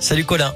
Salut Colin.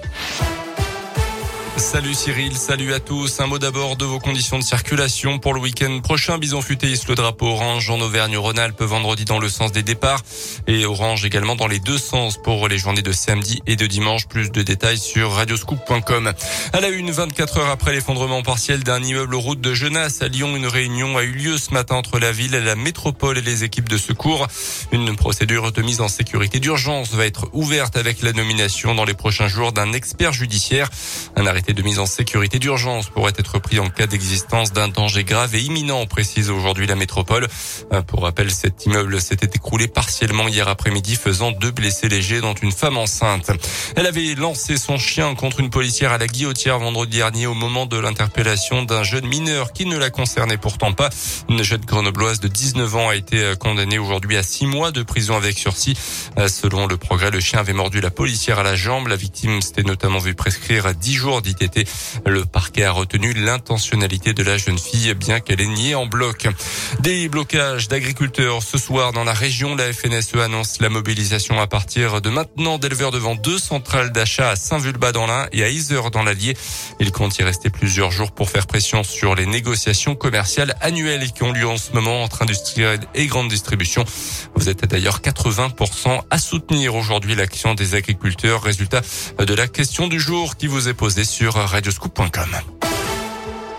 Salut Cyril, salut à tous. Un mot d'abord de vos conditions de circulation pour le week-end prochain. Bison futé le drapeau orange en Auvergne-Rhône-Alpes vendredi dans le sens des départs et orange également dans les deux sens pour les journées de samedi et de dimanche. Plus de détails sur radioscoop.com. À la une, 24 heures après l'effondrement partiel d'un immeuble route de Genasse à Lyon, une réunion a eu lieu ce matin entre la ville, la métropole et les équipes de secours. Une procédure de mise en sécurité d'urgence va être ouverte avec la nomination dans les prochains jours d'un expert judiciaire. Un arrêté de mise en sécurité d'urgence pourrait être pris en cas d'existence d'un danger grave et imminent, précise aujourd'hui la métropole. Euh, pour rappel, cet immeuble s'était écroulé partiellement hier après-midi, faisant deux blessés légers, dont une femme enceinte. Elle avait lancé son chien contre une policière à la guillotière vendredi dernier au moment de l'interpellation d'un jeune mineur qui ne la concernait pourtant pas. Une jeune grenobloise de 19 ans a été euh, condamnée aujourd'hui à six mois de prison avec sursis. Euh, selon le progrès, le chien avait mordu la policière à la jambe. La victime s'était notamment vue prescrire 10 jours le parquet a retenu l'intentionnalité de la jeune fille, bien qu'elle ait nié en bloc. Des blocages d'agriculteurs ce soir dans la région. La FNSE annonce la mobilisation à partir de maintenant d'éleveurs devant deux centrales d'achat à Saint-Vulbas dans l'Ain et à dans l'Allier. Il compte y rester plusieurs jours pour faire pression sur les négociations commerciales annuelles qui ont lieu en ce moment entre industriels et grande distribution. Vous êtes d'ailleurs 80% à soutenir aujourd'hui l'action des agriculteurs. Résultat de la question du jour qui vous est posée sur radioscoop.com.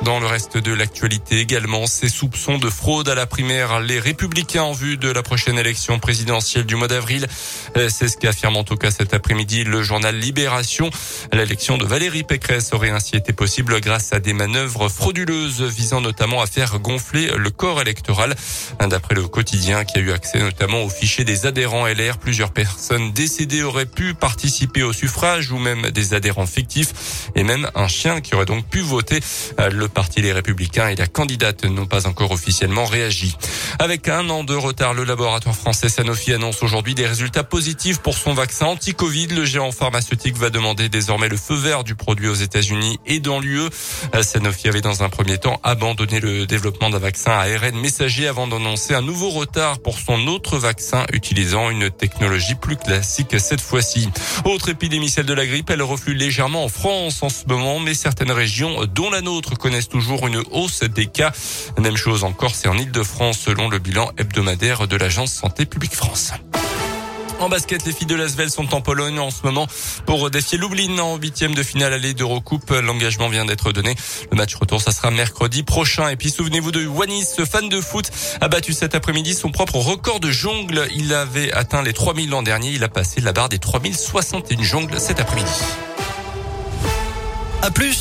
Dans le reste de l'actualité également, ces soupçons de fraude à la primaire, les républicains en vue de la prochaine élection présidentielle du mois d'avril. Euh, c'est ce qu'affirme en tout cas cet après-midi le journal Libération. L'élection de Valérie Pécresse aurait ainsi été possible grâce à des manœuvres frauduleuses visant notamment à faire gonfler le corps électoral. D'après le quotidien qui a eu accès notamment au fichier des adhérents LR, plusieurs personnes décédées auraient pu participer au suffrage ou même des adhérents fictifs et même un chien qui aurait donc pu voter. Euh, le parti Les Républicains et la candidate n'ont pas encore officiellement réagi. Avec un an de retard, le laboratoire français Sanofi annonce aujourd'hui des résultats positifs pour son vaccin anti-Covid. Le géant pharmaceutique va demander désormais le feu vert du produit aux États-Unis et dans l'UE. Sanofi avait dans un premier temps abandonné le développement d'un vaccin à ARN messager avant d'annoncer un nouveau retard pour son autre vaccin utilisant une technologie plus classique cette fois-ci. Autre épidémie, celle de la grippe, elle reflue légèrement en France en ce moment, mais certaines régions, dont la nôtre, toujours une hausse des cas. Même chose en Corse et en Ile-de-France selon le bilan hebdomadaire de l'agence Santé publique France. En basket, les filles de Lasvel sont en Pologne en ce moment pour défier Lublin en huitième de finale allée d'Eurocoupe. L'engagement vient d'être donné. Le match retour, ça sera mercredi prochain. Et puis souvenez-vous de Wanis, ce fan de foot, a battu cet après-midi son propre record de jongle. Il avait atteint les 3000 l'an dernier. Il a passé la barre des 3061 jongles cet après-midi. À plus